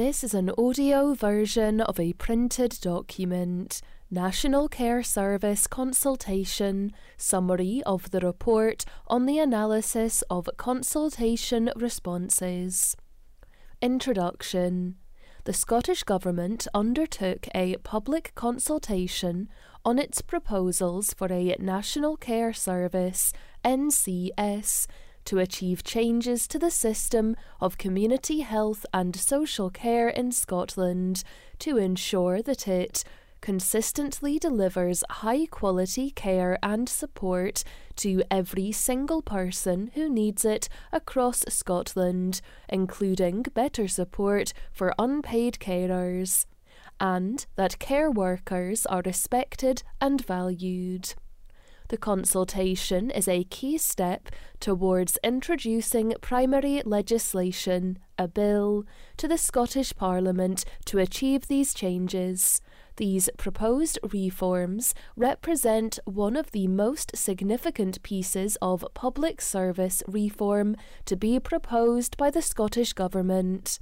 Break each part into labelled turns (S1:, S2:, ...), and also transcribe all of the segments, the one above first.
S1: This is an audio version of a printed document. National Care Service Consultation Summary of the Report on the Analysis of Consultation Responses. Introduction The Scottish Government undertook a public consultation on its proposals for a National Care Service NCS to achieve changes to the system of community health and social care in Scotland to ensure that it consistently delivers high quality care and support to every single person who needs it across Scotland, including better support for unpaid carers, and that care workers are respected and valued. The consultation is a key step towards introducing primary legislation, a bill, to the Scottish Parliament to achieve these changes. These proposed reforms represent one of the most significant pieces of public service reform to be proposed by the Scottish Government.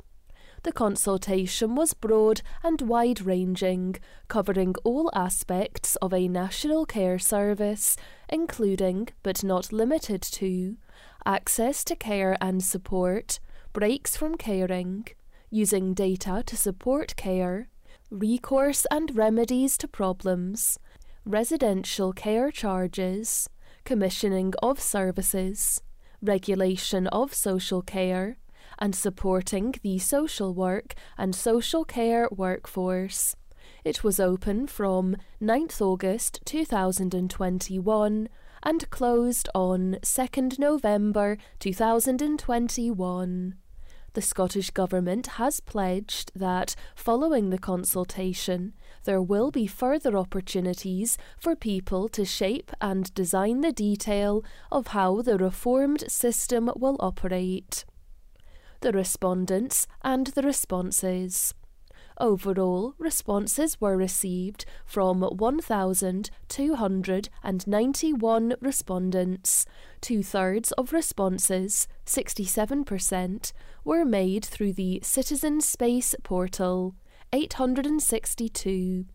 S1: The consultation was broad and wide ranging, covering all aspects of a national care service, including, but not limited to, access to care and support, breaks from caring, using data to support care, recourse and remedies to problems, residential care charges, commissioning of services, regulation of social care, and supporting the social work and social care workforce. It was open from 9th August 2021 and closed on 2nd November 2021. The Scottish Government has pledged that, following the consultation, there will be further opportunities for people to shape and design the detail of how the reformed system will operate the respondents, and the responses. Overall, responses were received from 1,291 respondents. Two thirds of responses, 67%, were made through the Citizen Space portal, 862,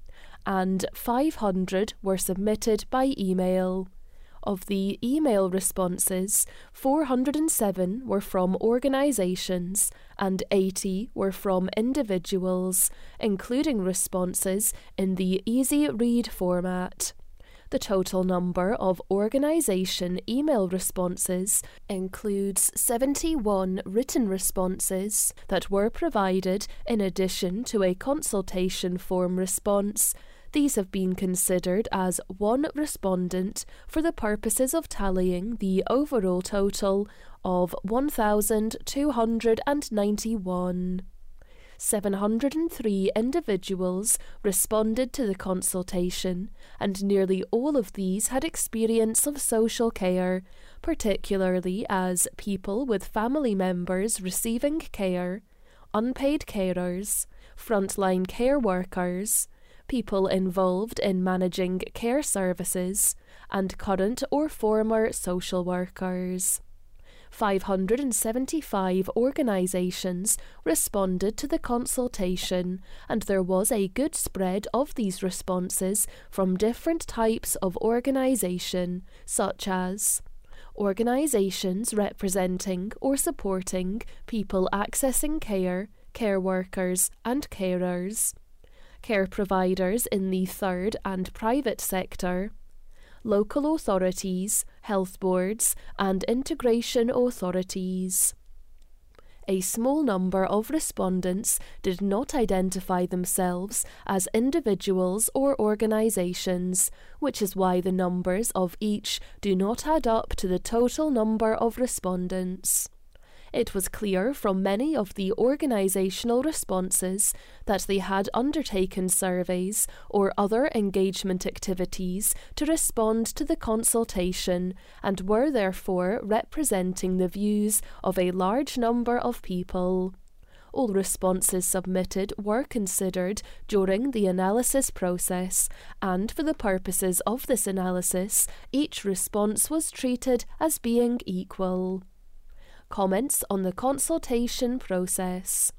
S1: and 500 were submitted by email. Of the email responses, 407 were from organisations and 80 were from individuals, including responses in the easy read format. The total number of organisation email responses includes 71 written responses that were provided in addition to a consultation form response these have been considered as one respondent for the purposes of tallying the overall total of 1,291. 703 individuals responded to the consultation, and nearly all of these had experience of social care, particularly as people with family members receiving care, unpaid carers, frontline care workers, people involved in managing care services, and current or former social workers. 575 organisations responded to the consultation, and there was a good spread of these responses from different types of organisation, such as organisations representing or supporting people accessing care, care workers, and carers care providers in the third and private sector, local authorities, health boards, and integration authorities. A small number of respondents did not identify themselves as individuals or organisations, which is why the numbers of each do not add up to the total number of respondents. It was clear from many of the organisational responses that they had undertaken surveys or other engagement activities to respond to the consultation and were therefore representing the views of a large number of people. All responses submitted were considered during the analysis process, and for the purposes of this analysis, each response was treated as being equal. Comments on the consultation process.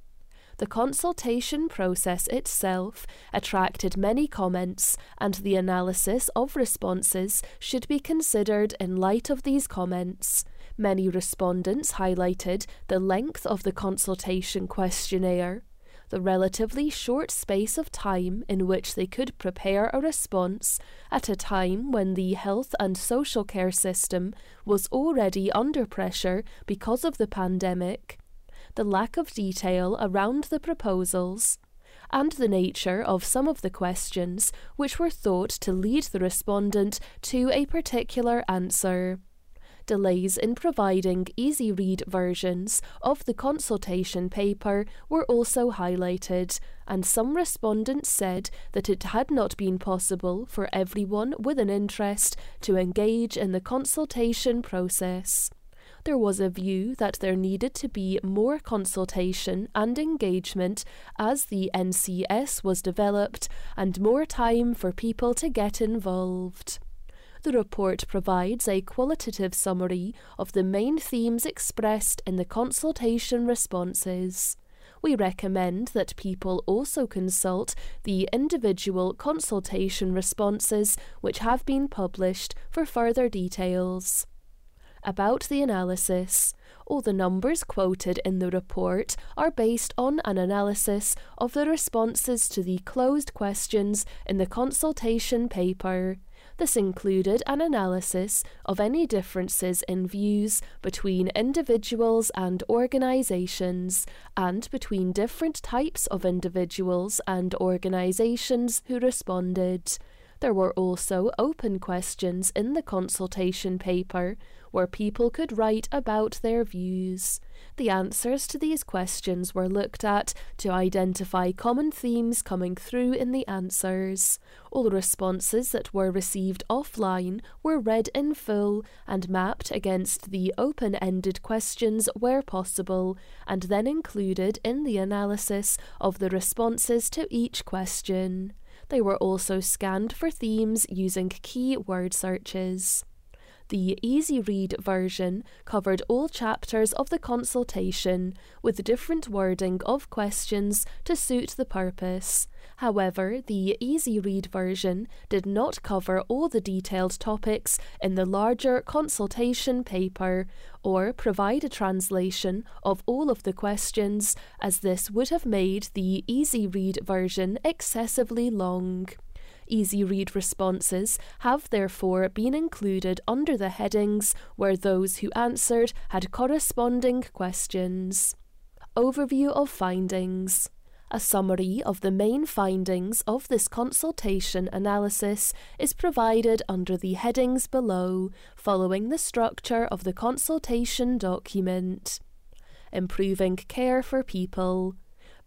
S1: the consultation process itself attracted many comments, and the analysis of responses should be considered in light of these comments. Many respondents highlighted the length of the consultation questionnaire, the relatively short space of time in which they could prepare a response at a time when the health and social care system was already under pressure because of the pandemic, the lack of detail around the proposals, and the nature of some of the questions which were thought to lead the respondent to a particular answer delays in providing easy read versions of the consultation paper were also highlighted, and some respondents said that it had not been possible for everyone with an interest to engage in the consultation process there was a view that there needed to be more consultation and engagement as the NCS was developed and more time for people to get involved. The report provides a qualitative summary of the main themes expressed in the consultation responses. We recommend that people also consult the individual consultation responses which have been published for further details. About the analysis, all the numbers quoted in the report are based on an analysis of the responses to the closed questions in the consultation paper. This included an analysis of any differences in views between individuals and organisations, and between different types of individuals and organisations who responded. There were also open questions in the consultation paper where people could write about their views. The answers to these questions were looked at to identify common themes coming through in the answers. All responses that were received offline were read in full and mapped against the open ended questions where possible, and then included in the analysis of the responses to each question. They were also scanned for themes using key word searches. The easy read version covered all chapters of the consultation with different wording of questions to suit the purpose. However, the easy read version did not cover all the detailed topics in the larger consultation paper or provide a translation of all of the questions, as this would have made the easy read version excessively long. Easy read responses have therefore been included under the headings where those who answered had corresponding questions. Overview of findings. A summary of the main findings of this consultation analysis is provided under the headings below, following the structure of the consultation document. Improving care for people,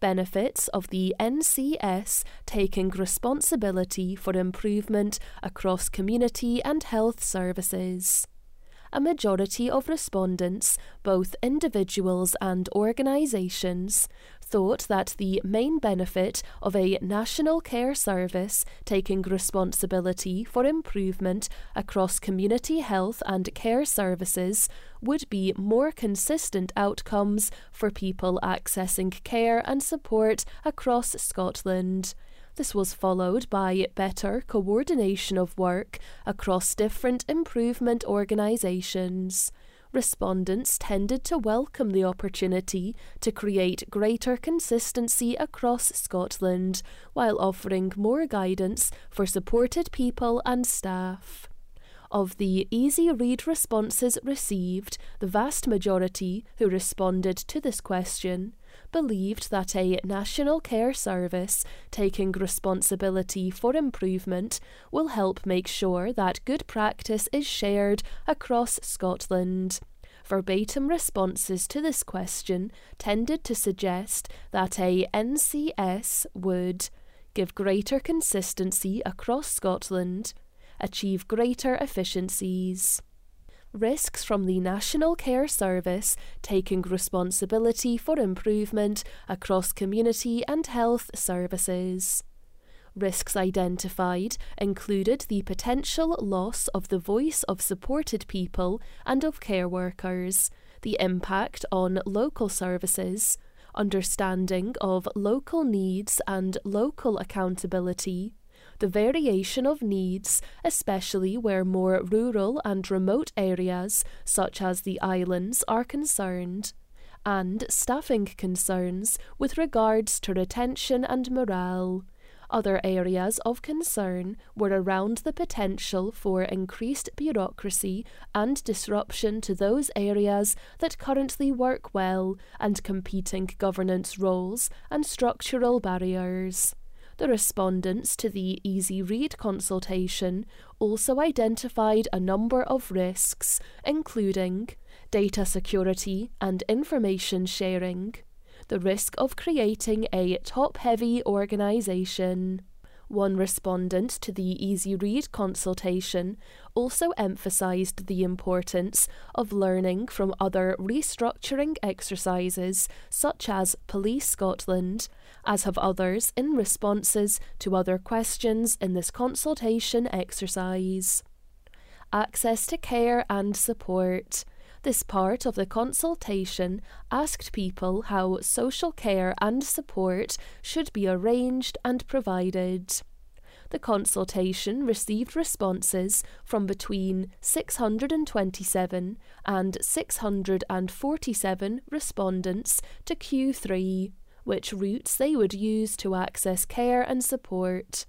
S1: benefits of the NCS taking responsibility for improvement across community and health services. A majority of respondents, both individuals and organisations, thought that the main benefit of a national care service taking responsibility for improvement across community health and care services would be more consistent outcomes for people accessing care and support across Scotland. This was followed by better coordination of work across different improvement organisations respondents tended to welcome the opportunity to create greater consistency across Scotland while offering more guidance for supported people and staff. Of the easy read responses received, the vast majority who responded to this question believed that a national care service taking responsibility for improvement will help make sure that good practice is shared across Scotland. Verbatim responses to this question tended to suggest that a NCS would give greater consistency across Scotland, achieve greater efficiencies risks from the National Care Service taking responsibility for improvement across community and health services. Risks identified included the potential loss of the voice of supported people and of care workers, the impact on local services, understanding of local needs and local accountability, the variation of needs, especially where more rural and remote areas, such as the islands, are concerned, and staffing concerns with regards to retention and morale. Other areas of concern were around the potential for increased bureaucracy and disruption to those areas that currently work well and competing governance roles and structural barriers. The respondents to the Easy Read consultation also identified a number of risks, including data security and information sharing, the risk of creating a top heavy organisation. One respondent to the Easy Read consultation also emphasised the importance of learning from other restructuring exercises, such as Police Scotland, as have others in responses to other questions in this consultation exercise. Access to care and support. This part of the consultation asked people how social care and support should be arranged and provided. The consultation received responses from between 627 and 647 respondents to Q3, which routes they would use to access care and support.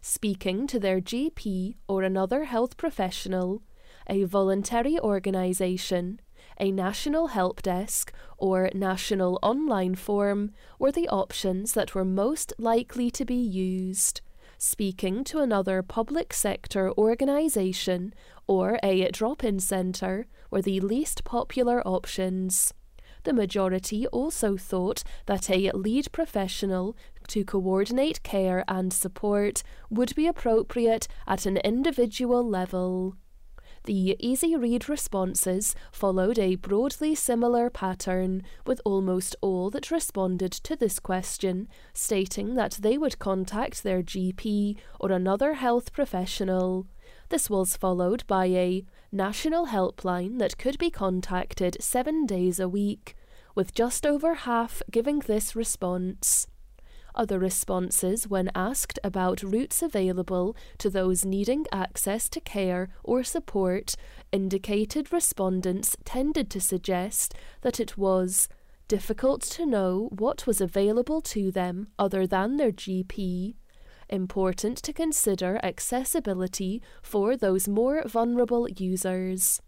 S1: Speaking to their GP or another health professional, a voluntary organisation, a national help desk, or national online form were the options that were most likely to be used. Speaking to another public sector organisation or a drop in centre were the least popular options. The majority also thought that a lead professional to coordinate care and support would be appropriate at an individual level. The easy read responses followed a broadly similar pattern, with almost all that responded to this question stating that they would contact their GP or another health professional. This was followed by a national helpline that could be contacted seven days a week, with just over half giving this response. Other responses, when asked about routes available to those needing access to care or support, indicated respondents tended to suggest that it was difficult to know what was available to them other than their GP, important to consider accessibility for those more vulnerable users.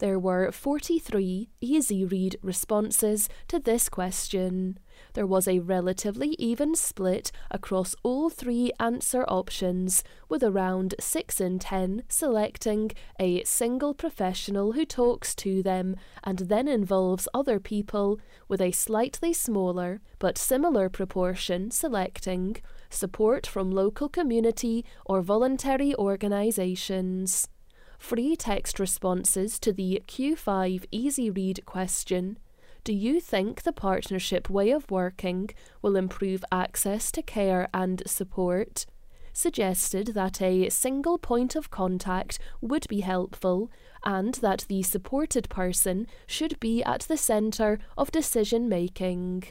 S1: There were 43 easy read responses to this question there was a relatively even split across all three answer options, with around 6 in 10 selecting a single professional who talks to them and then involves other people, with a slightly smaller but similar proportion selecting support from local community or voluntary organisations. Free text responses to the Q5 Easy Read question do you think the partnership way of working will improve access to care and support? Suggested that a single point of contact would be helpful and that the supported person should be at the centre of decision making.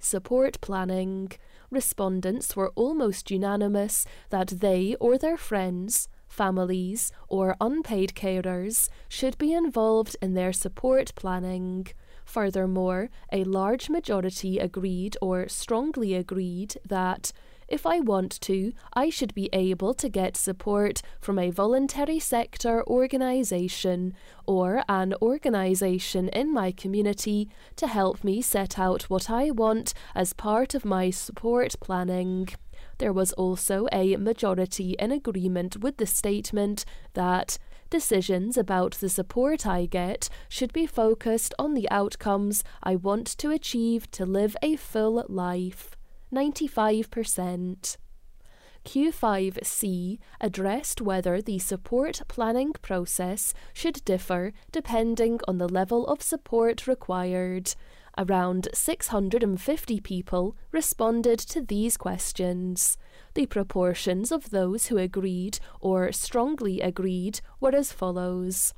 S1: Support planning. Respondents were almost unanimous that they or their friends, families, or unpaid carers should be involved in their support planning. Furthermore, a large majority agreed or strongly agreed that if I want to, I should be able to get support from a voluntary sector organisation or an organisation in my community to help me set out what I want as part of my support planning. There was also a majority in agreement with the statement that Decisions about the support I get should be focused on the outcomes I want to achieve to live a full life. 95%. Q5C addressed whether the support planning process should differ depending on the level of support required. Around 650 people responded to these questions. The proportions of those who agreed or strongly agreed were as follows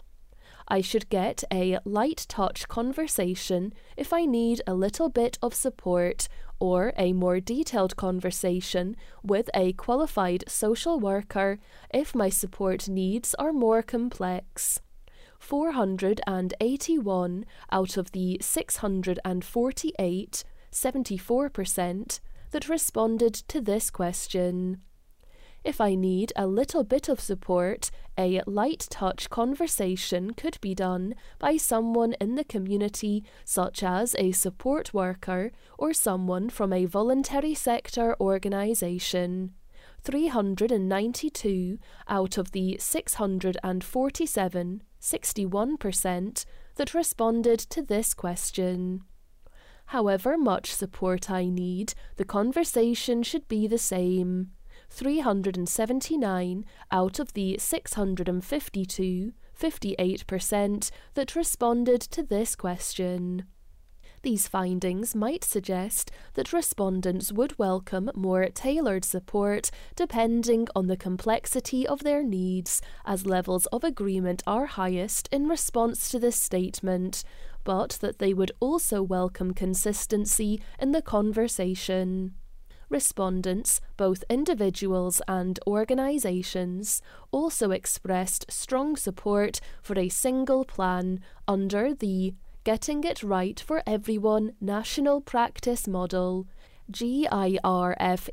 S1: I should get a light touch conversation if I need a little bit of support or a more detailed conversation with a qualified social worker if my support needs are more complex. 481 out of the 648, 74%, that responded to this question. If I need a little bit of support, a light touch conversation could be done by someone in the community, such as a support worker or someone from a voluntary sector organisation. 392 out of the 647, 61%, that responded to this question. However much support I need, the conversation should be the same. 379 out of the 652, 58%, that responded to this question. These findings might suggest that respondents would welcome more tailored support depending on the complexity of their needs, as levels of agreement are highest in response to this statement, but that they would also welcome consistency in the conversation respondents, both individuals and organisations, also expressed strong support for a single plan under the Getting It Right for Everyone National Practice Model, GIRFE,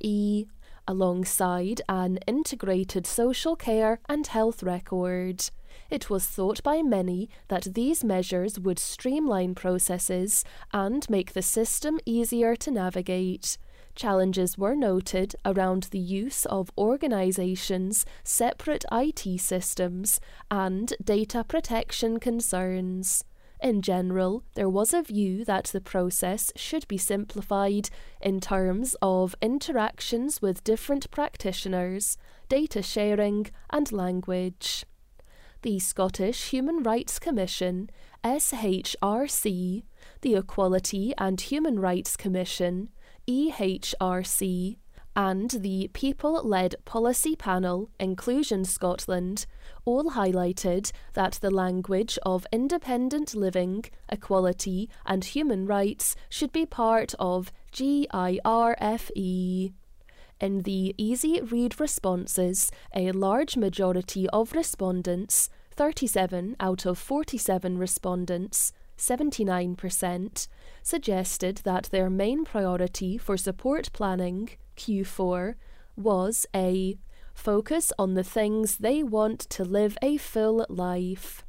S1: alongside an integrated social care and health record. It was thought by many that these measures would streamline processes and make the system easier to navigate. Challenges were noted around the use of organisations' separate IT systems and data protection concerns. In general, there was a view that the process should be simplified in terms of interactions with different practitioners, data sharing, and language. The Scottish Human Rights Commission, SHRC, the Equality and Human Rights Commission, EHRC, and the People Led Policy Panel, Inclusion Scotland, all highlighted that the language of independent living, equality, and human rights should be part of GIRFE. In the easy read responses, a large majority of respondents, 37 out of 47 respondents, 79%, suggested that their main priority for support planning, Q4, was a focus on the things they want to live a full life.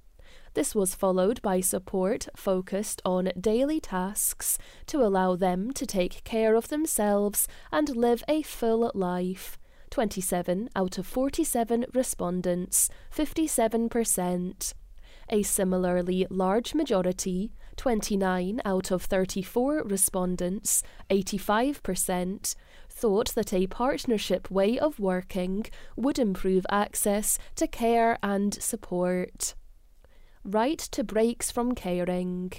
S1: This was followed by support focused on daily tasks to allow them to take care of themselves and live a full life. 27 out of 47 respondents, 57%. A similarly large majority, 29 out of 34 respondents, 85%, thought that a partnership way of working would improve access to care and support. Right to breaks from caring.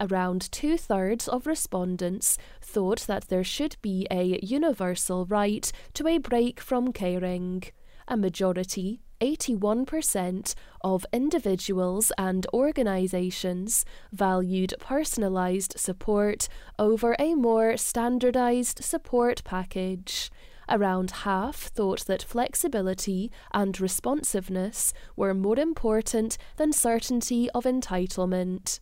S1: Around two thirds of respondents thought that there should be a universal right to a break from caring. A majority, 81% of individuals and organisations valued personalised support over a more standardised support package. Around half thought that flexibility and responsiveness were more important than certainty of entitlement.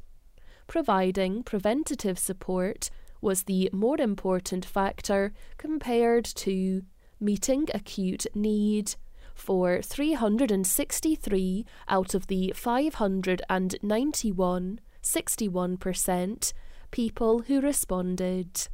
S1: Providing preventative support was the more important factor compared to meeting acute need for 363 out of the 591, 61%, people who responded.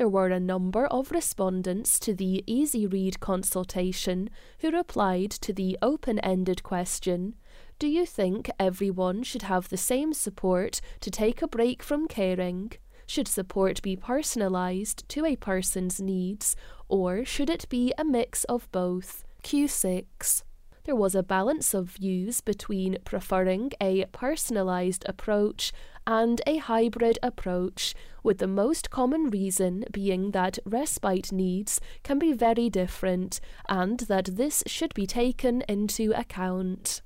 S1: There were a number of respondents to the Easy Read consultation who replied to the open ended question Do you think everyone should have the same support to take a break from caring? Should support be personalised to a person's needs, or should it be a mix of both? Q6. There was a balance of views between preferring a personalised approach and a hybrid approach, with the most common reason being that respite needs can be very different and that this should be taken into account.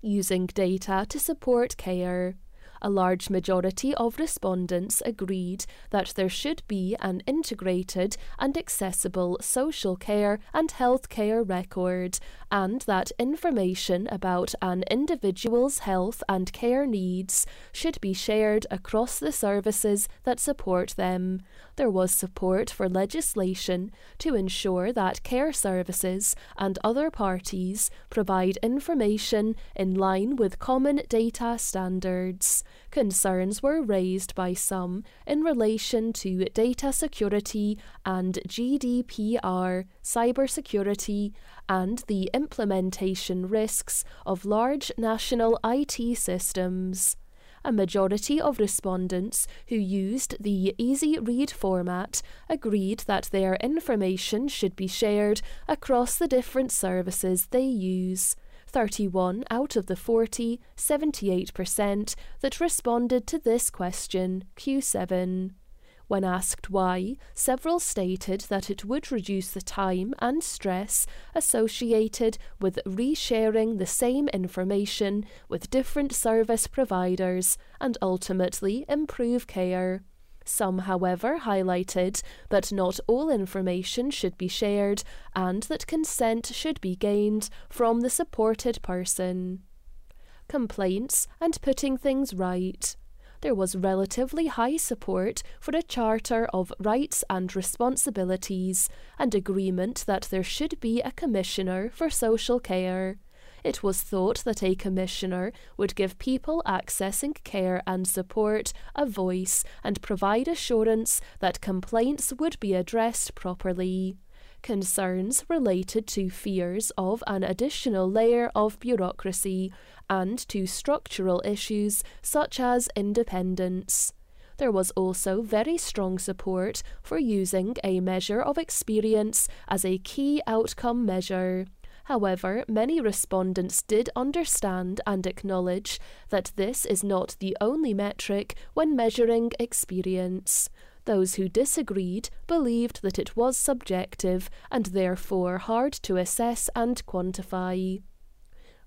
S1: using data to support care a large majority of respondents agreed that there should be an integrated and accessible social care and health care record, and that information about an individual's health and care needs should be shared across the services that support them. There was support for legislation to ensure that care services and other parties provide information in line with common data standards. Concerns were raised by some in relation to data security and GDPR, cybersecurity, and the implementation risks of large national IT systems a majority of respondents who used the easy read format agreed that their information should be shared across the different services they use. 31 out of the 40, 78%, that responded to this question, Q7. When asked why, several stated that it would reduce the time and stress associated with resharing the same information with different service providers and ultimately improve care. Some, however, highlighted that not all information should be shared and that consent should be gained from the supported person. Complaints and putting things right. There was relatively high support for a charter of rights and responsibilities and agreement that there should be a commissioner for social care it was thought that a commissioner would give people accessing care and support a voice and provide assurance that complaints would be addressed properly. Concerns related to fears of an additional layer of bureaucracy and to structural issues such as independence. There was also very strong support for using a measure of experience as a key outcome measure. However, many respondents did understand and acknowledge that this is not the only metric when measuring experience. Those who disagreed believed that it was subjective and therefore hard to assess and quantify.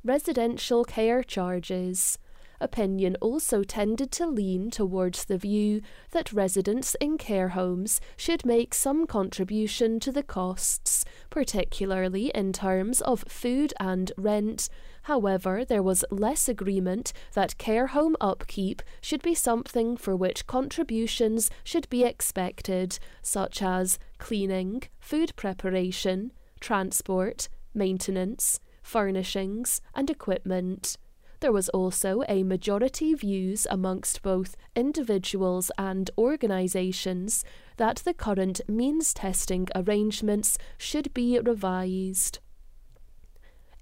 S1: Residential care charges opinion also tended to lean towards the view that residents in care homes should make some contribution to the costs, particularly in terms of food and rent. However, there was less agreement that care home upkeep should be something for which contributions should be expected, such as cleaning, food preparation, transport, maintenance, furnishings, and equipment. There was also a majority views amongst both individuals and organisations that the current means testing arrangements should be revised.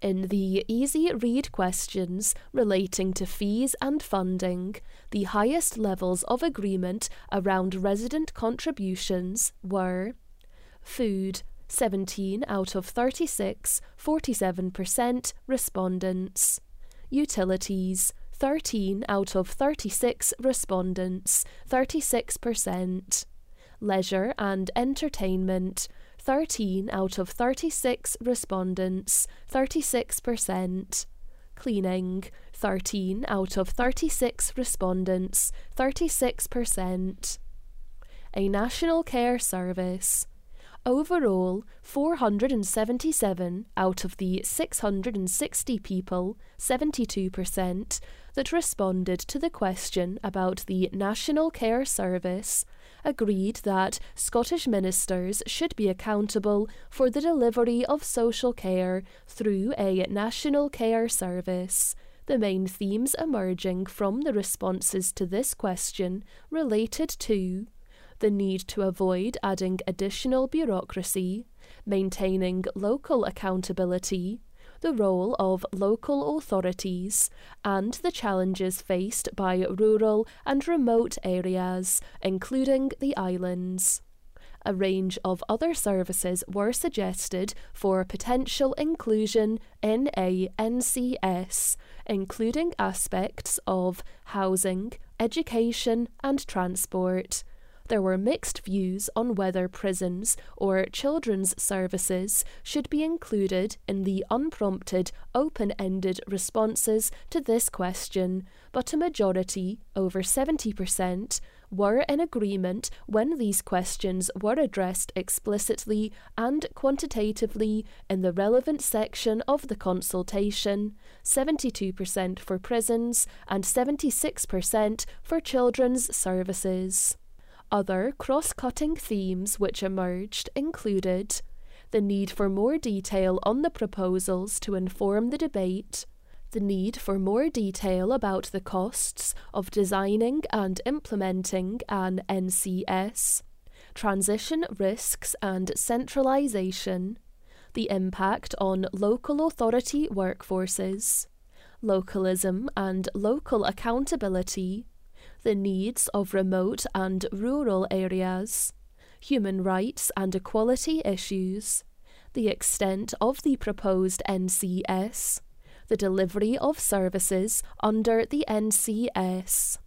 S1: In the easy read questions relating to fees and funding, the highest levels of agreement around resident contributions were food, 17 out of 36, 47% respondents utilities, 13 out of 36 respondents, 36%. Leisure and entertainment, 13 out of 36 respondents, 36%. Cleaning, 13 out of 36 respondents, 36%. A National Care Service, Overall, 477 out of the 660 people, 72%, that responded to the question about the National Care Service agreed that Scottish ministers should be accountable for the delivery of social care through a National Care Service. The main themes emerging from the responses to this question related to the need to avoid adding additional bureaucracy, maintaining local accountability, the role of local authorities, and the challenges faced by rural and remote areas, including the islands. A range of other services were suggested for potential inclusion in a NCS, including aspects of housing, education, and transport there were mixed views on whether prisons or children's services should be included in the unprompted, open ended responses to this question, but a majority, over 70%, were in agreement when these questions were addressed explicitly and quantitatively in the relevant section of the consultation 72% for prisons and 76% for children's services. Other cross cutting themes which emerged included the need for more detail on the proposals to inform the debate the need for more detail about the costs of designing and implementing an NCS, transition risks and centralisation, the impact on local authority workforces, localism and local accountability, the needs of remote and rural areas, human rights and equality issues, the extent of the proposed NCS, the delivery of services under the NCS.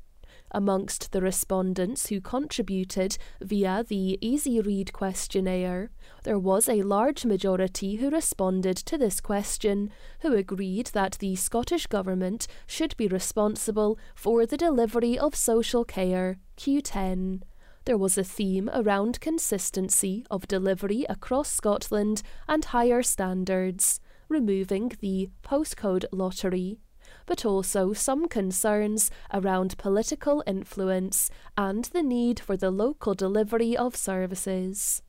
S1: Amongst the respondents who contributed via the Easy Read questionnaire, there was a large majority who responded to this question who agreed that the Scottish Government should be responsible for the delivery of social care, Q10. There was a theme around consistency of delivery across Scotland and higher standards removing the postcode lottery, but also some concerns around political influence and the need for the local delivery of services.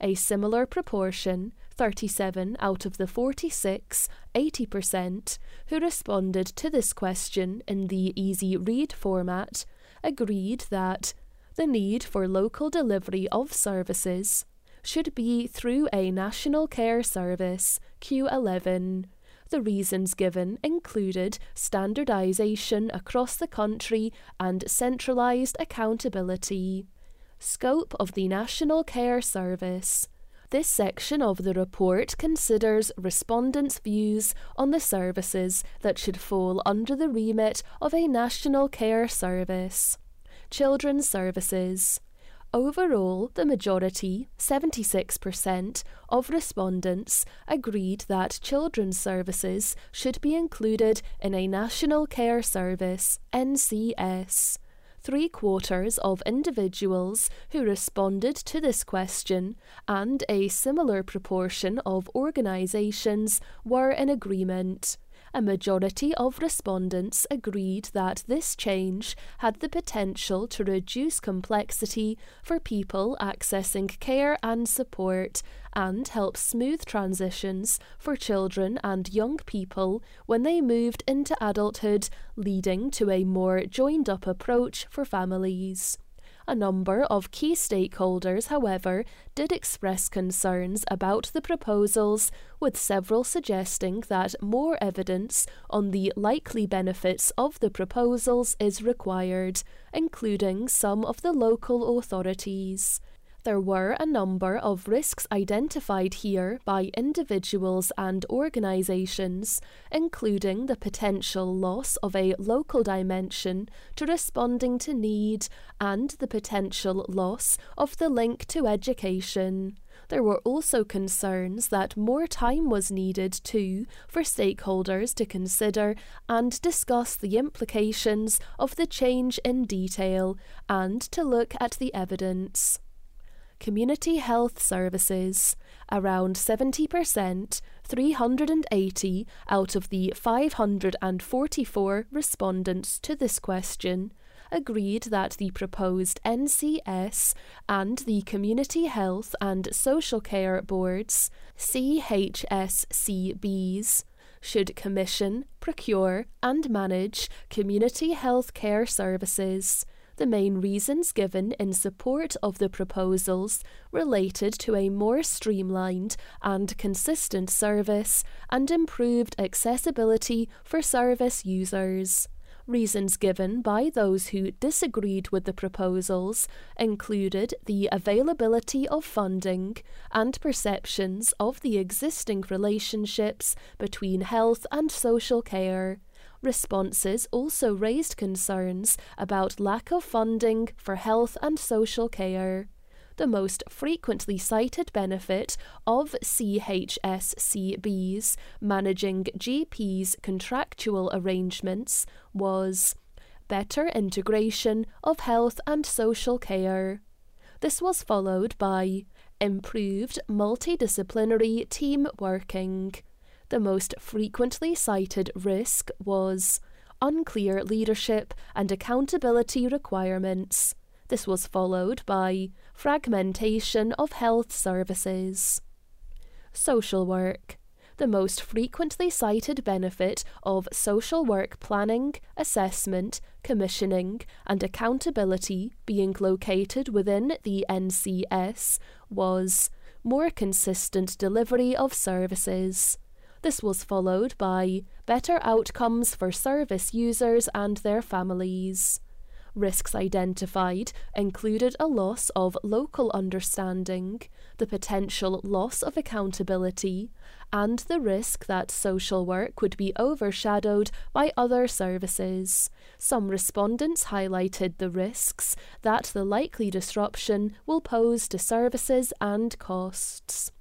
S1: A similar proportion, 37 out of the 46, 80%, who responded to this question in the easy read format, agreed that the need for local delivery of services should be through a National Care Service, Q11. The reasons given included standardisation across the country and centralised accountability. Scope of the National Care Service. This section of the report considers respondents' views on the services that should fall under the remit of a National Care Service. Children's Services. Overall, the majority, 76%, of respondents agreed that children's services should be included in a National Care Service NCS. Three quarters of individuals who responded to this question and a similar proportion of organisations were in agreement a majority of respondents agreed that this change had the potential to reduce complexity for people accessing care and support and help smooth transitions for children and young people when they moved into adulthood, leading to a more joined up approach for families. A number of key stakeholders, however, did express concerns about the proposals, with several suggesting that more evidence on the likely benefits of the proposals is required, including some of the local authorities there were a number of risks identified here by individuals and organisations, including the potential loss of a local dimension to responding to need and the potential loss of the link to education. There were also concerns that more time was needed too for stakeholders to consider and discuss the implications of the change in detail and to look at the evidence community health services. Around 70%, 380 out of the 544 respondents to this question, agreed that the proposed NCS and the Community Health and Social Care Boards, CHSCBs, should commission, procure, and manage community health care services the main reasons given in support of the proposals related to a more streamlined and consistent service and improved accessibility for service users. Reasons given by those who disagreed with the proposals included the availability of funding and perceptions of the existing relationships between health and social care Responses also raised concerns about lack of funding for health and social care. The most frequently cited benefit of CHSCBs managing GPs' contractual arrangements was better integration of health and social care. This was followed by improved multidisciplinary team working. The most frequently cited risk was unclear leadership and accountability requirements. This was followed by fragmentation of health services. Social work. The most frequently cited benefit of social work planning, assessment, commissioning, and accountability being located within the NCS was more consistent delivery of services. This was followed by better outcomes for service users and their families. Risks identified included a loss of local understanding, the potential loss of accountability, and the risk that social work would be overshadowed by other services. Some respondents highlighted the risks that the likely disruption will pose to services and costs.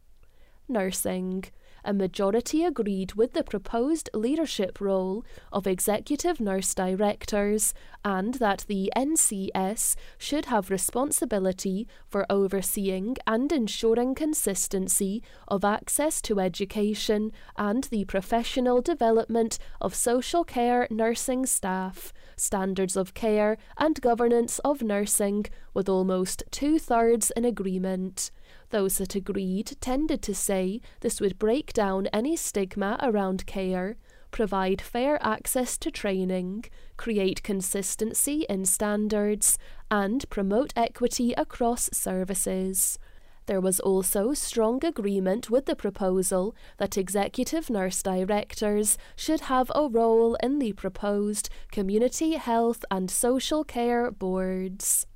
S1: Nursing a majority agreed with the proposed leadership role of executive nurse directors and that the NCS should have responsibility for overseeing and ensuring consistency of access to education and the professional development of social care nursing staff, standards of care, and governance of nursing, with almost two thirds in agreement. Those that agreed tended to say this would break down any stigma around care, provide fair access to training, create consistency in standards, and promote equity across services. There was also strong agreement with the proposal that executive nurse directors should have a role in the proposed community health and social care boards.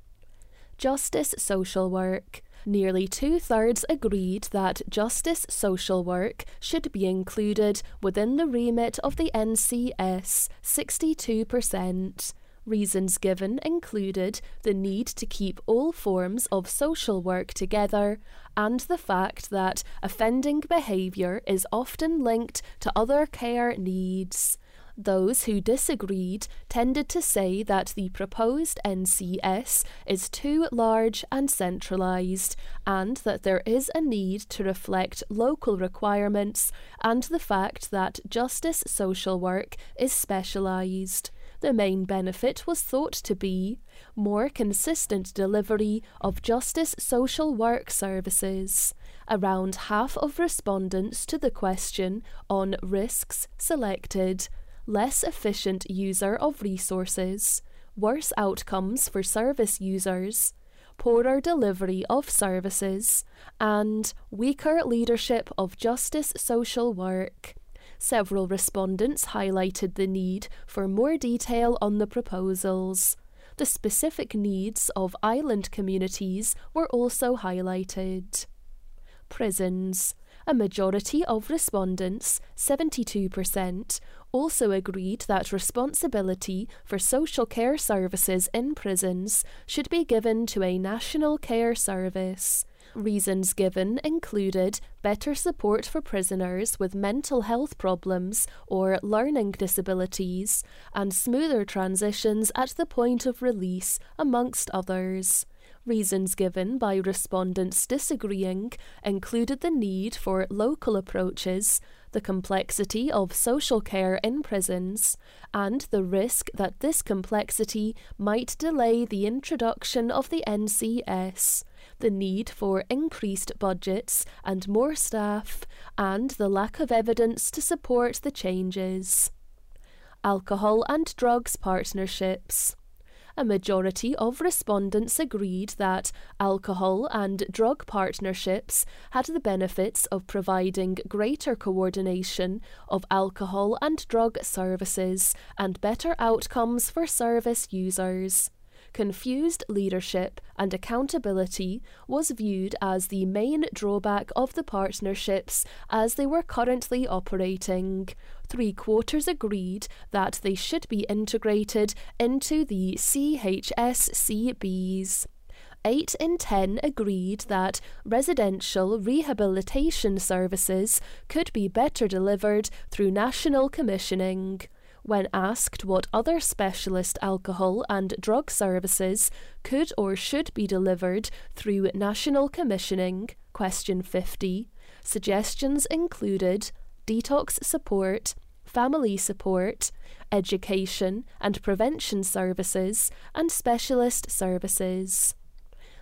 S1: Justice Social Work nearly two thirds agreed that justice social work should be included within the remit of the NCS 62%. Reasons given included the need to keep all forms of social work together and the fact that offending behaviour is often linked to other care needs. Those who disagreed tended to say that the proposed NCS is too large and centralised, and that there is a need to reflect local requirements and the fact that justice social work is specialised. The main benefit was thought to be more consistent delivery of justice social work services. Around half of respondents to the question on risks selected less efficient user of resources, worse outcomes for service users, poorer delivery of services, and weaker leadership of justice social work. Several respondents highlighted the need for more detail on the proposals. The specific needs of island communities were also highlighted. Prisons. A majority of respondents, 72%, also agreed that responsibility for social care services in prisons should be given to a national care service. Reasons given included better support for prisoners with mental health problems or learning disabilities, and smoother transitions at the point of release, amongst others. Reasons given by respondents disagreeing included the need for local approaches, the complexity of social care in prisons, and the risk that this complexity might delay the introduction of the NCS, the need for increased budgets and more staff, and the lack of evidence to support the changes. Alcohol and drugs partnerships a majority of respondents agreed that alcohol and drug partnerships had the benefits of providing greater coordination of alcohol and drug services and better outcomes for service users. Confused leadership and accountability was viewed as the main drawback of the partnerships as they were currently operating. Three quarters agreed that they should be integrated into the CHSCBs. 8 in 10 agreed that residential rehabilitation services could be better delivered through national commissioning. When asked what other specialist alcohol and drug services could or should be delivered through national commissioning, question 50, suggestions included detox support, family support, education and prevention services, and specialist services.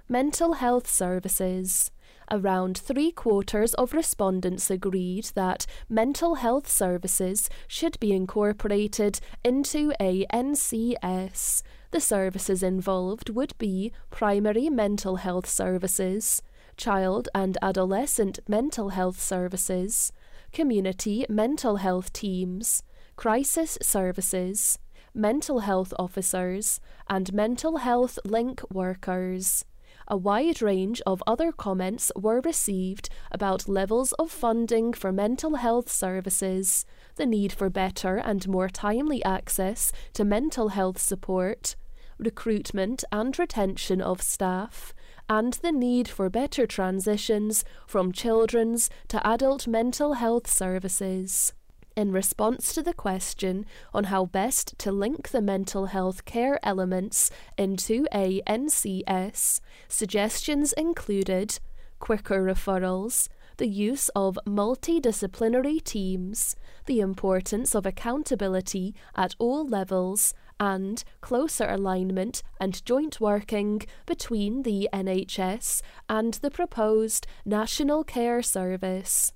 S1: Mental health services. Around three quarters of respondents agreed that mental health services should be incorporated into a NCS. The services involved would be primary mental health services, child and adolescent mental health services, community mental health teams, crisis services, mental health officers, and mental health link workers a wide range of other comments were received about levels of funding for mental health services, the need for better and more timely access to mental health support, recruitment and retention of staff, and the need for better transitions from children's to adult mental health services in response to the question on how best to link the mental health care elements into a NCS, suggestions included quicker referrals, the use of multidisciplinary teams, the importance of accountability at all levels, and closer alignment and joint working between the NHS and the proposed National Care Service.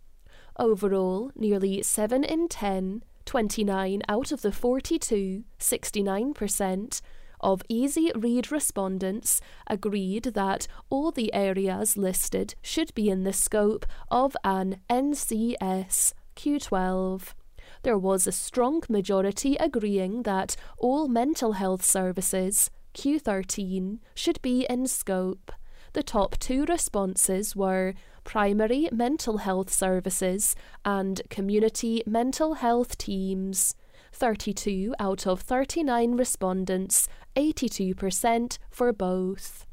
S1: Overall, nearly 7 in 10, 29 out of the 42, 69%, of Easy Read respondents agreed that all the areas listed should be in the scope of an NCS Q12. There was a strong majority agreeing that all mental health services Q13 should be in scope. The top two responses were primary mental health services and community mental health teams. 32 out of 39 respondents, 82% for both.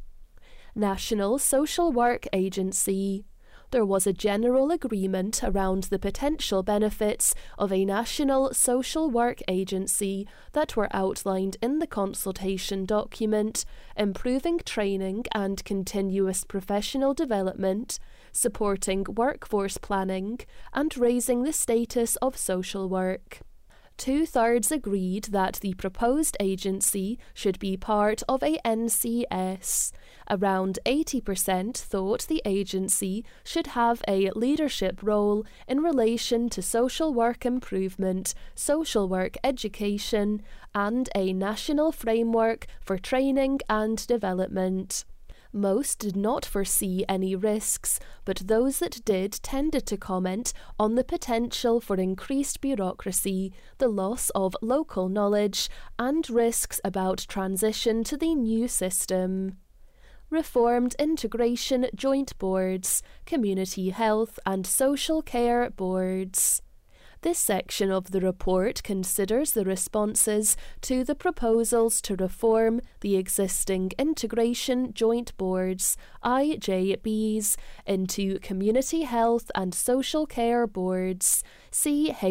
S1: National Social Work Agency there was a general agreement around the potential benefits of a national social work agency that were outlined in the consultation document, improving training and continuous professional development, supporting workforce planning, and raising the status of social work. Two thirds agreed that the proposed agency should be part of a NCS. Around 80% thought the agency should have a leadership role in relation to social work improvement, social work education, and a national framework for training and development. Most did not foresee any risks, but those that did tended to comment on the potential for increased bureaucracy, the loss of local knowledge, and risks about transition to the new system. Reformed Integration Joint Boards, Community Health and Social Care Boards. This section of the report considers the responses to the proposals to reform the existing Integration Joint Boards, IJBs, into Community Health and Social Care Boards, CHSCBs.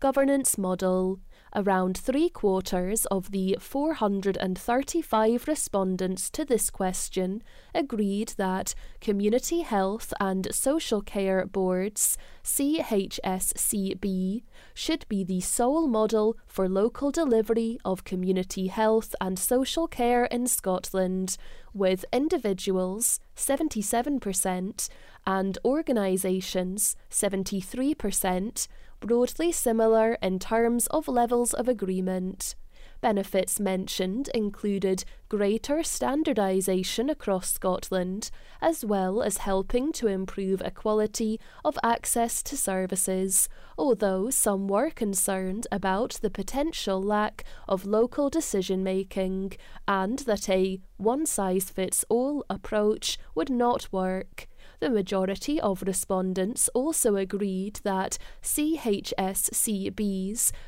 S1: Governance Model Around three quarters of the 435 respondents to this question agreed that Community Health and Social Care Boards, CHSCB, should be the sole model for local delivery of community health and social care in Scotland, with individuals 77% and organisations 73% broadly similar in terms of levels of agreement. Benefits mentioned included greater standardisation across Scotland, as well as helping to improve equality of access to services, although some were concerned about the potential lack of local decision making and that a one size fits all approach would not work. The majority of respondents also agreed that CHSCBs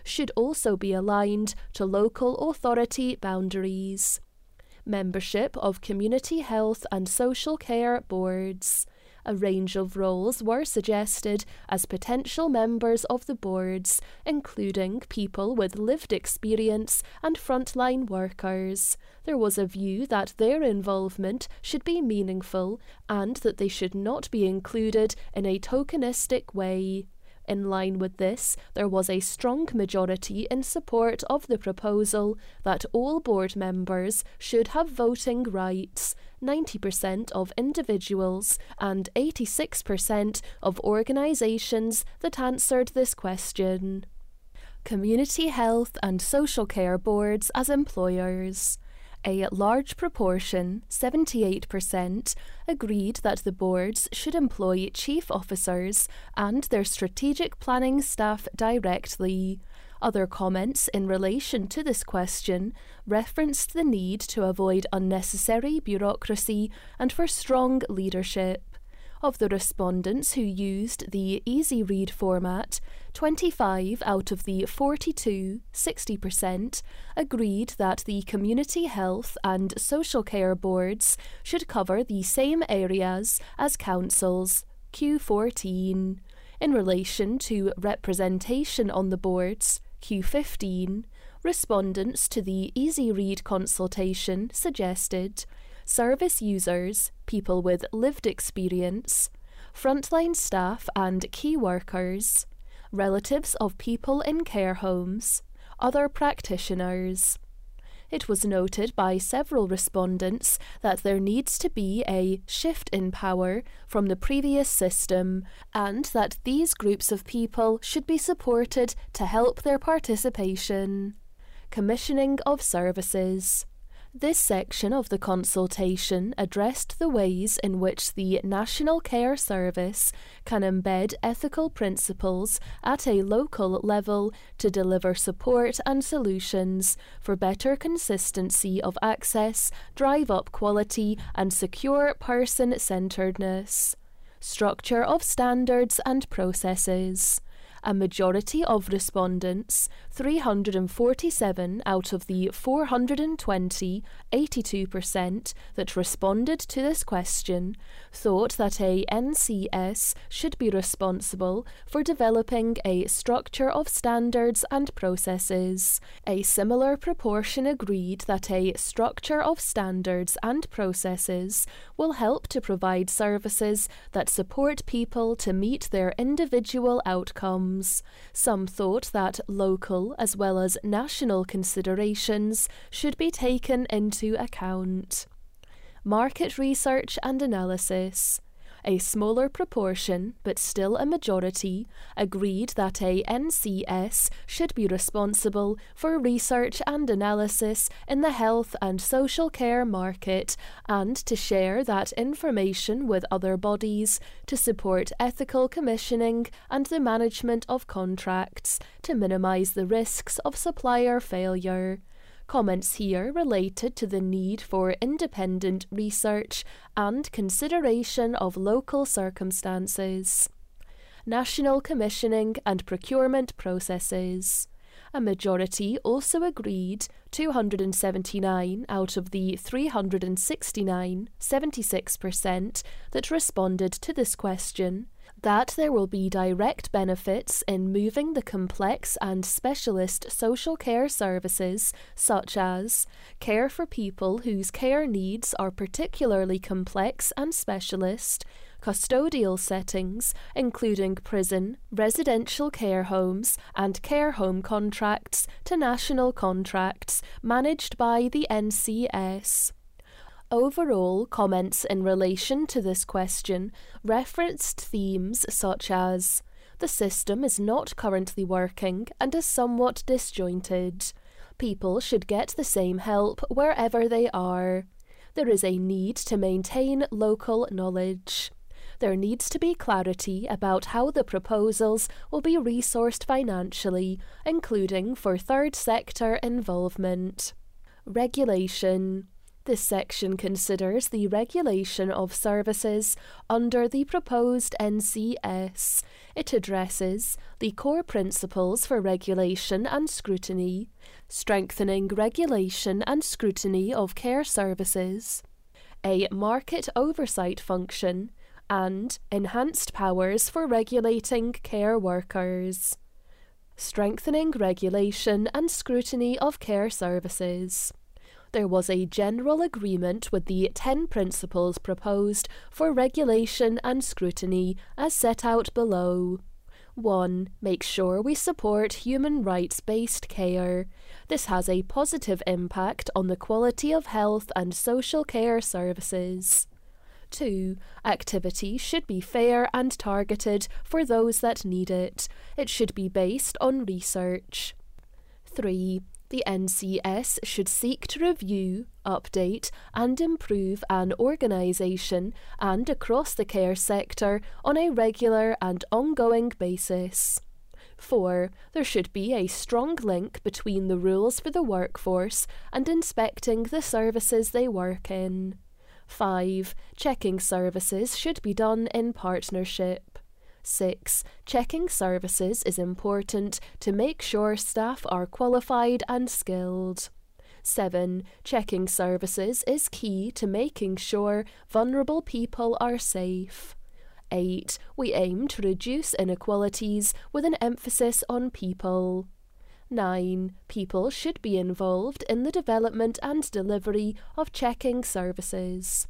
S1: should also be aligned to local authority boundaries. Membership of community health and social care boards. A range of roles were suggested as potential members of the boards, including people with lived experience and frontline workers. There was a view that their involvement should be meaningful and that they should not be included in a tokenistic way. In line with this, there was a strong majority in support of the proposal that all board members should have voting rights. 90% of individuals and 86% of organisations that answered this question. Community health and social care boards as employers a large proportion, 78%, agreed that the boards should employ chief officers and their strategic planning staff directly. Other comments in relation to this question referenced the need to avoid unnecessary bureaucracy and for strong leadership. Of the respondents who used the easy read format, 25 out of the 42, 60%, agreed that the community health and social care boards should cover the same areas as councils, Q14. In relation to representation on the boards, Q15, respondents to the Easy Read consultation suggested service users, people with lived experience, frontline staff and key workers, relatives of people in care homes, other practitioners. It was noted by several respondents that there needs to be a shift in power from the previous system and that these groups of people should be supported to help their participation. Commissioning of services. This section of the consultation addressed the ways in which the National Care Service can embed ethical principles at a local level to deliver support and solutions for better consistency of access, drive up quality, and secure person centeredness. Structure of standards and processes a majority of respondents, 347 out of the 420, 82%, that responded to this question, thought that a NCS should be responsible for developing a structure of standards and processes. A similar proportion agreed that a structure of standards and processes will help to provide services that support people to meet their individual outcomes. Some thought that local as well as national considerations should be taken into account. Market research and analysis a smaller proportion, but still a majority, agreed that a NCS should be responsible for research and analysis in the health and social care market and to share that information with other bodies to support ethical commissioning and the management of contracts to minimise the risks of supplier failure. Comments here related to the need for independent research and consideration of local circumstances. National commissioning and procurement processes. A majority also agreed 279 out of the 369, 76%, that responded to this question that there will be direct benefits in moving the complex and specialist social care services, such as care for people whose care needs are particularly complex and specialist, custodial settings, including prison, residential care homes, and care home contracts, to national contracts managed by the NCS. Overall, comments in relation to this question referenced themes such as the system is not currently working and is somewhat disjointed. People should get the same help wherever they are. There is a need to maintain local knowledge. There needs to be clarity about how the proposals will be resourced financially, including for third sector involvement. Regulation. This section considers the regulation of services under the proposed NCS. It addresses the core principles for regulation and scrutiny, strengthening regulation and scrutiny of care services, a market oversight function, and enhanced powers for regulating care workers. Strengthening regulation and scrutiny of care services there was a general agreement with the 10 principles proposed for regulation and scrutiny as set out below. 1. Make sure we support human rights based care. This has a positive impact on the quality of health and social care services. 2. Activity should be fair and targeted for those that need it. It should be based on research. 3. The NCS should seek to review, update, and improve an organisation and across the care sector on a regular and ongoing basis. 4. There should be a strong link between the rules for the workforce and inspecting the services they work in. 5. Checking services should be done in partnership. 6. Checking services is important to make sure staff are qualified and skilled. 7. Checking services is key to making sure vulnerable people are safe. 8. We aim to reduce inequalities with an emphasis on people. 9. People should be involved in the development and delivery of checking services.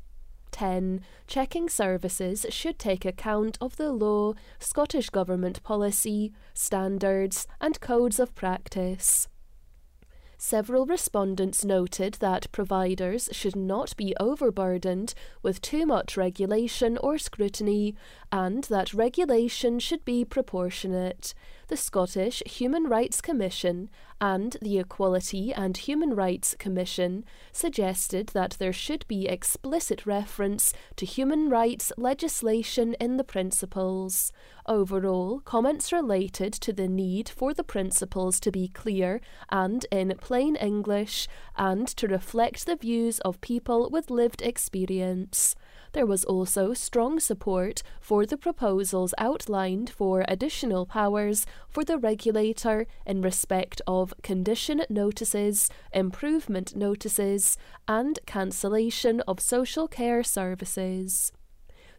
S1: 10. Checking services should take account of the law, Scottish Government policy, standards, and codes of practice. Several respondents noted that providers should not be overburdened with too much regulation or scrutiny, and that regulation should be proportionate. The Scottish Human Rights Commission and the Equality and Human Rights Commission suggested that there should be explicit reference to human rights legislation in the principles. Overall, comments related to the need for the principles to be clear and in plain English and to reflect the views of people with lived experience. There was also strong support for the proposals outlined for additional powers for the regulator in respect of condition notices, improvement notices, and cancellation of social care services.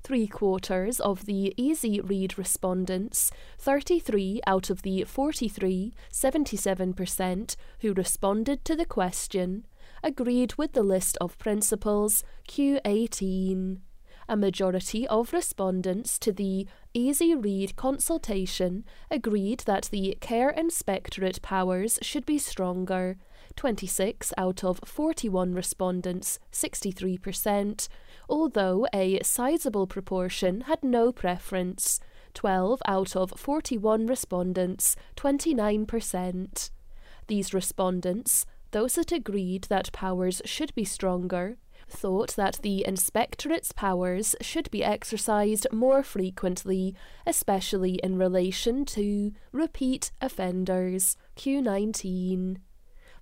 S1: Three quarters of the Easy Read respondents, 33 out of the 43, 77%, who responded to the question, agreed with the list of principles Q18 a majority of respondents to the Easy Read consultation agreed that the Care Inspectorate powers should be stronger. 26 out of 41 respondents, 63%, although a sizable proportion had no preference. 12 out of 41 respondents, 29%. These respondents, those that agreed that powers should be stronger, thought that the Inspectorate's powers should be exercised more frequently, especially in relation to repeat offenders. Q19.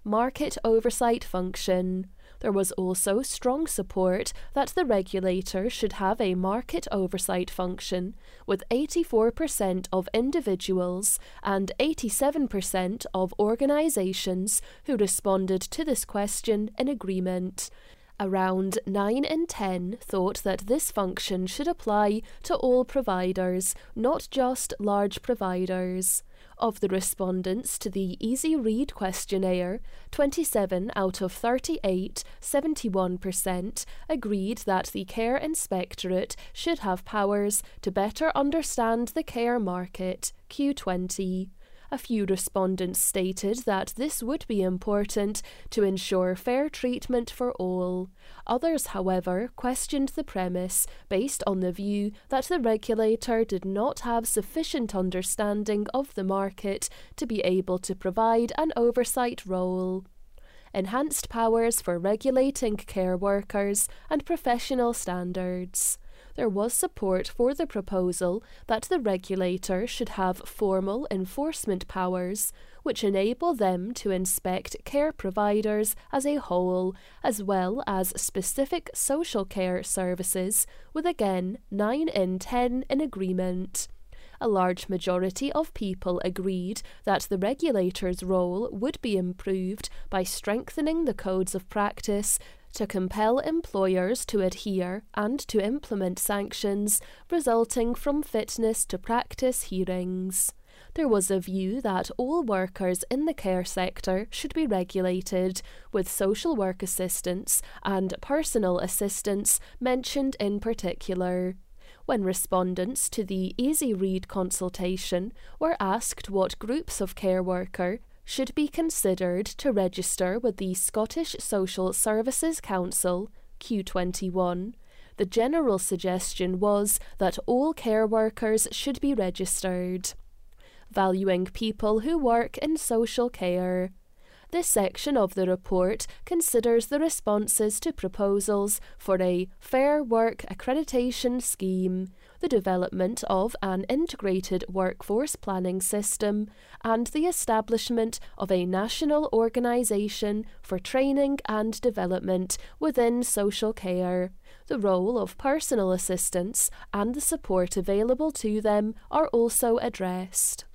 S1: Market Oversight Function. There was also strong support that the regulator should have a market oversight function, with 84% of individuals and 87% of organisations who responded to this question in agreement. Around 9 in 10 thought that this function should apply to all providers, not just large providers. Of the respondents to the Easy Read questionnaire, 27 out of 38, 71%, agreed that the Care Inspectorate should have powers to better understand the care market, Q20. A few respondents stated that this would be important to ensure fair treatment for all. Others, however, questioned the premise based on the view that the regulator did not have sufficient understanding of the market to be able to provide an oversight role. enhanced powers for regulating care workers, and professional standards there was support for the proposal that the regulator should have formal enforcement powers, which enable them to inspect care providers as a whole, as well as specific social care services, with again 9 in 10 in agreement. A large majority of people agreed that the regulator's role would be improved by strengthening the codes of practice to compel employers to adhere and to implement sanctions resulting from fitness to practice hearings. There was a view that all workers in the care sector should be regulated, with social work assistants and personal assistants mentioned in particular when respondents to the Easy Read consultation were asked what groups of care worker should be considered to register with the Scottish Social Services Council, Q21. The general suggestion was that all care workers should be registered. Valuing people who work in social care. This section of the report considers the responses to proposals for a Fair Work Accreditation Scheme, the development of an integrated workforce planning system, and the establishment of a national organisation for training and development within social care. The role of personal assistants and the support available to them are also addressed.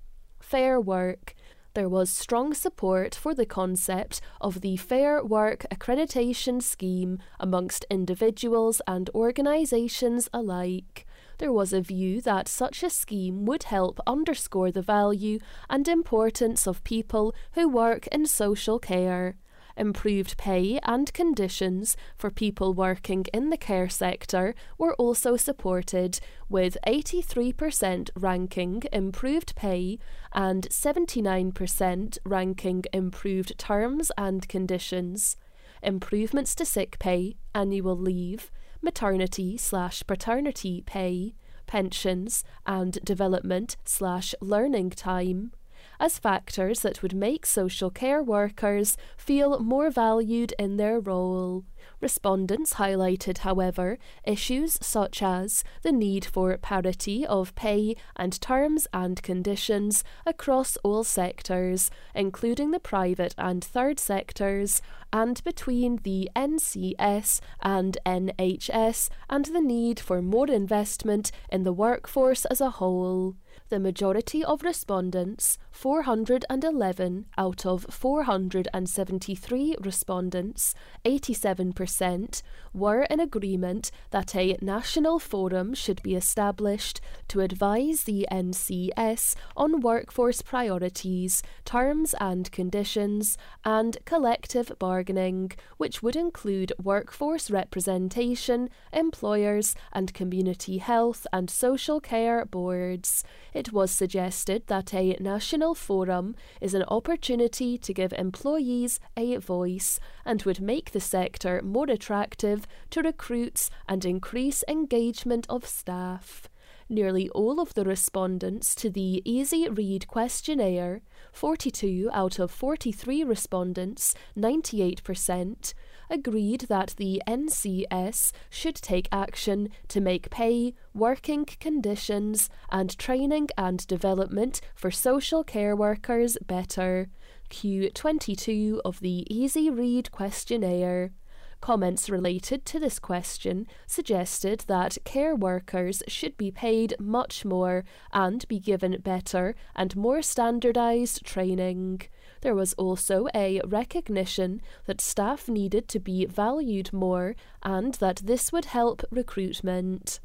S1: Fair Work there was strong support for the concept of the Fair Work Accreditation Scheme amongst individuals and organisations alike. There was a view that such a scheme would help underscore the value and importance of people who work in social care improved pay and conditions for people working in the care sector were also supported, with 83% ranking improved pay and 79% ranking improved terms and conditions. Improvements to sick pay, annual leave, maternity slash paternity pay, pensions, and development slash learning time as factors that would make social care workers feel more valued in their role. Respondents highlighted, however, issues such as the need for parity of pay and terms and conditions across all sectors, including the private and third sectors, and between the NCS and NHS, and the need for more investment in the workforce as a whole the majority of respondents, 411 out of 473 respondents, 87%, were in agreement that a national forum should be established to advise the NCS on workforce priorities, terms and conditions, and collective bargaining, which would include workforce representation, employers, and community health and social care boards was suggested that a national forum is an opportunity to give employees a voice and would make the sector more attractive to recruits and increase engagement of staff. Nearly all of the respondents to the Easy Read questionnaire, 42 out of 43 respondents, 98%, agreed that the NCS should take action to make pay, working conditions, and training and development for social care workers better. Q22 of the Easy Read questionnaire. Comments related to this question suggested that care workers should be paid much more and be given better and more standardised training. There was also a recognition that staff needed to be valued more and that this would help recruitment.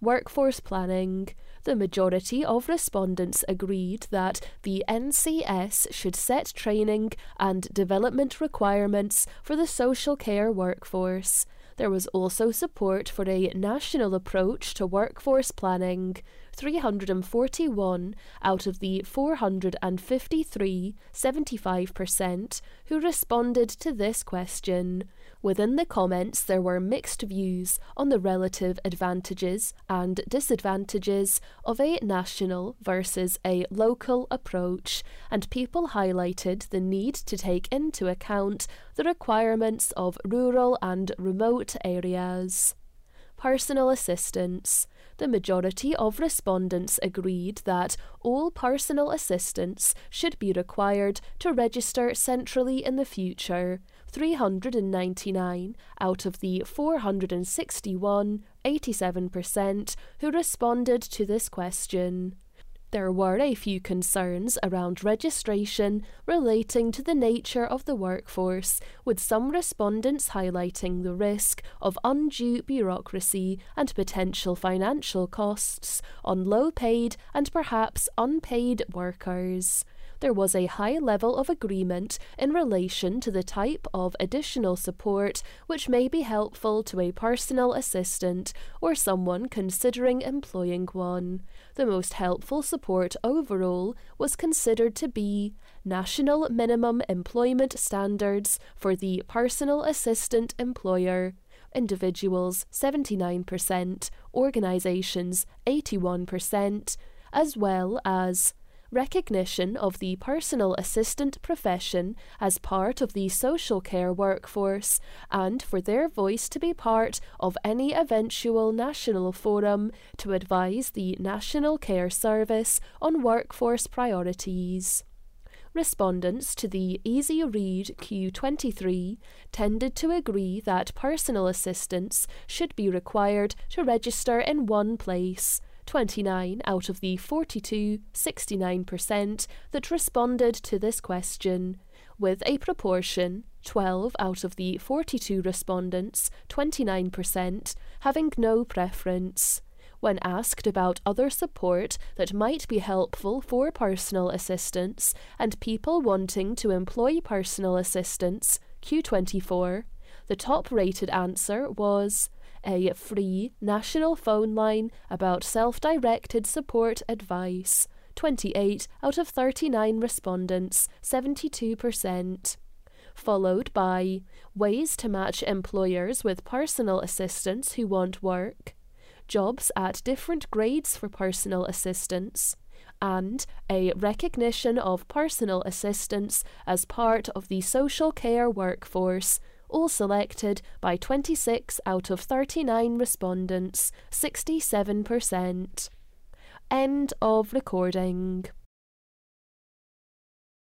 S1: Workforce planning. The majority of respondents agreed that the NCS should set training and development requirements for the social care workforce. There was also support for a national approach to workforce planning. 341 out of the 453, 75%, who responded to this question. Within the comments, there were mixed views on the relative advantages and disadvantages of a national versus a local approach, and people highlighted the need to take into account the requirements of rural and remote areas. Personal assistance. The majority of respondents agreed that all personal assistants should be required to register centrally in the future, 399 out of the 461, 87%, who responded to this question. There were a few concerns around registration relating to the nature of the workforce, with some respondents highlighting the risk of undue bureaucracy and potential financial costs on low paid and perhaps unpaid workers there was a high level of agreement in relation to the type of additional support which may be helpful to a personal assistant or someone considering employing one. The most helpful support overall was considered to be national minimum employment standards for the personal assistant employer individuals 79%, organisations 81%, as well as recognition of the personal assistant profession as part of the social care workforce, and for their voice to be part of any eventual national forum to advise the National Care Service on workforce priorities. Respondents to the Easy Read Q23 tended to agree that personal assistants should be required to register in one place, 29 out of the 42, 69% that responded to this question, with a proportion 12 out of the 42 respondents, 29%, having no preference. When asked about other support that might be helpful for personal assistance and people wanting to employ personal assistance, Q24, the top rated answer was a free national phone line about self directed support advice. 28 out of 39 respondents, 72%. Followed by ways to match employers with personal assistants who want work, jobs at different grades for personal assistants, and a recognition of personal assistants as part of the social care workforce all selected by 26 out of 39 respondents, 67%. End of recording.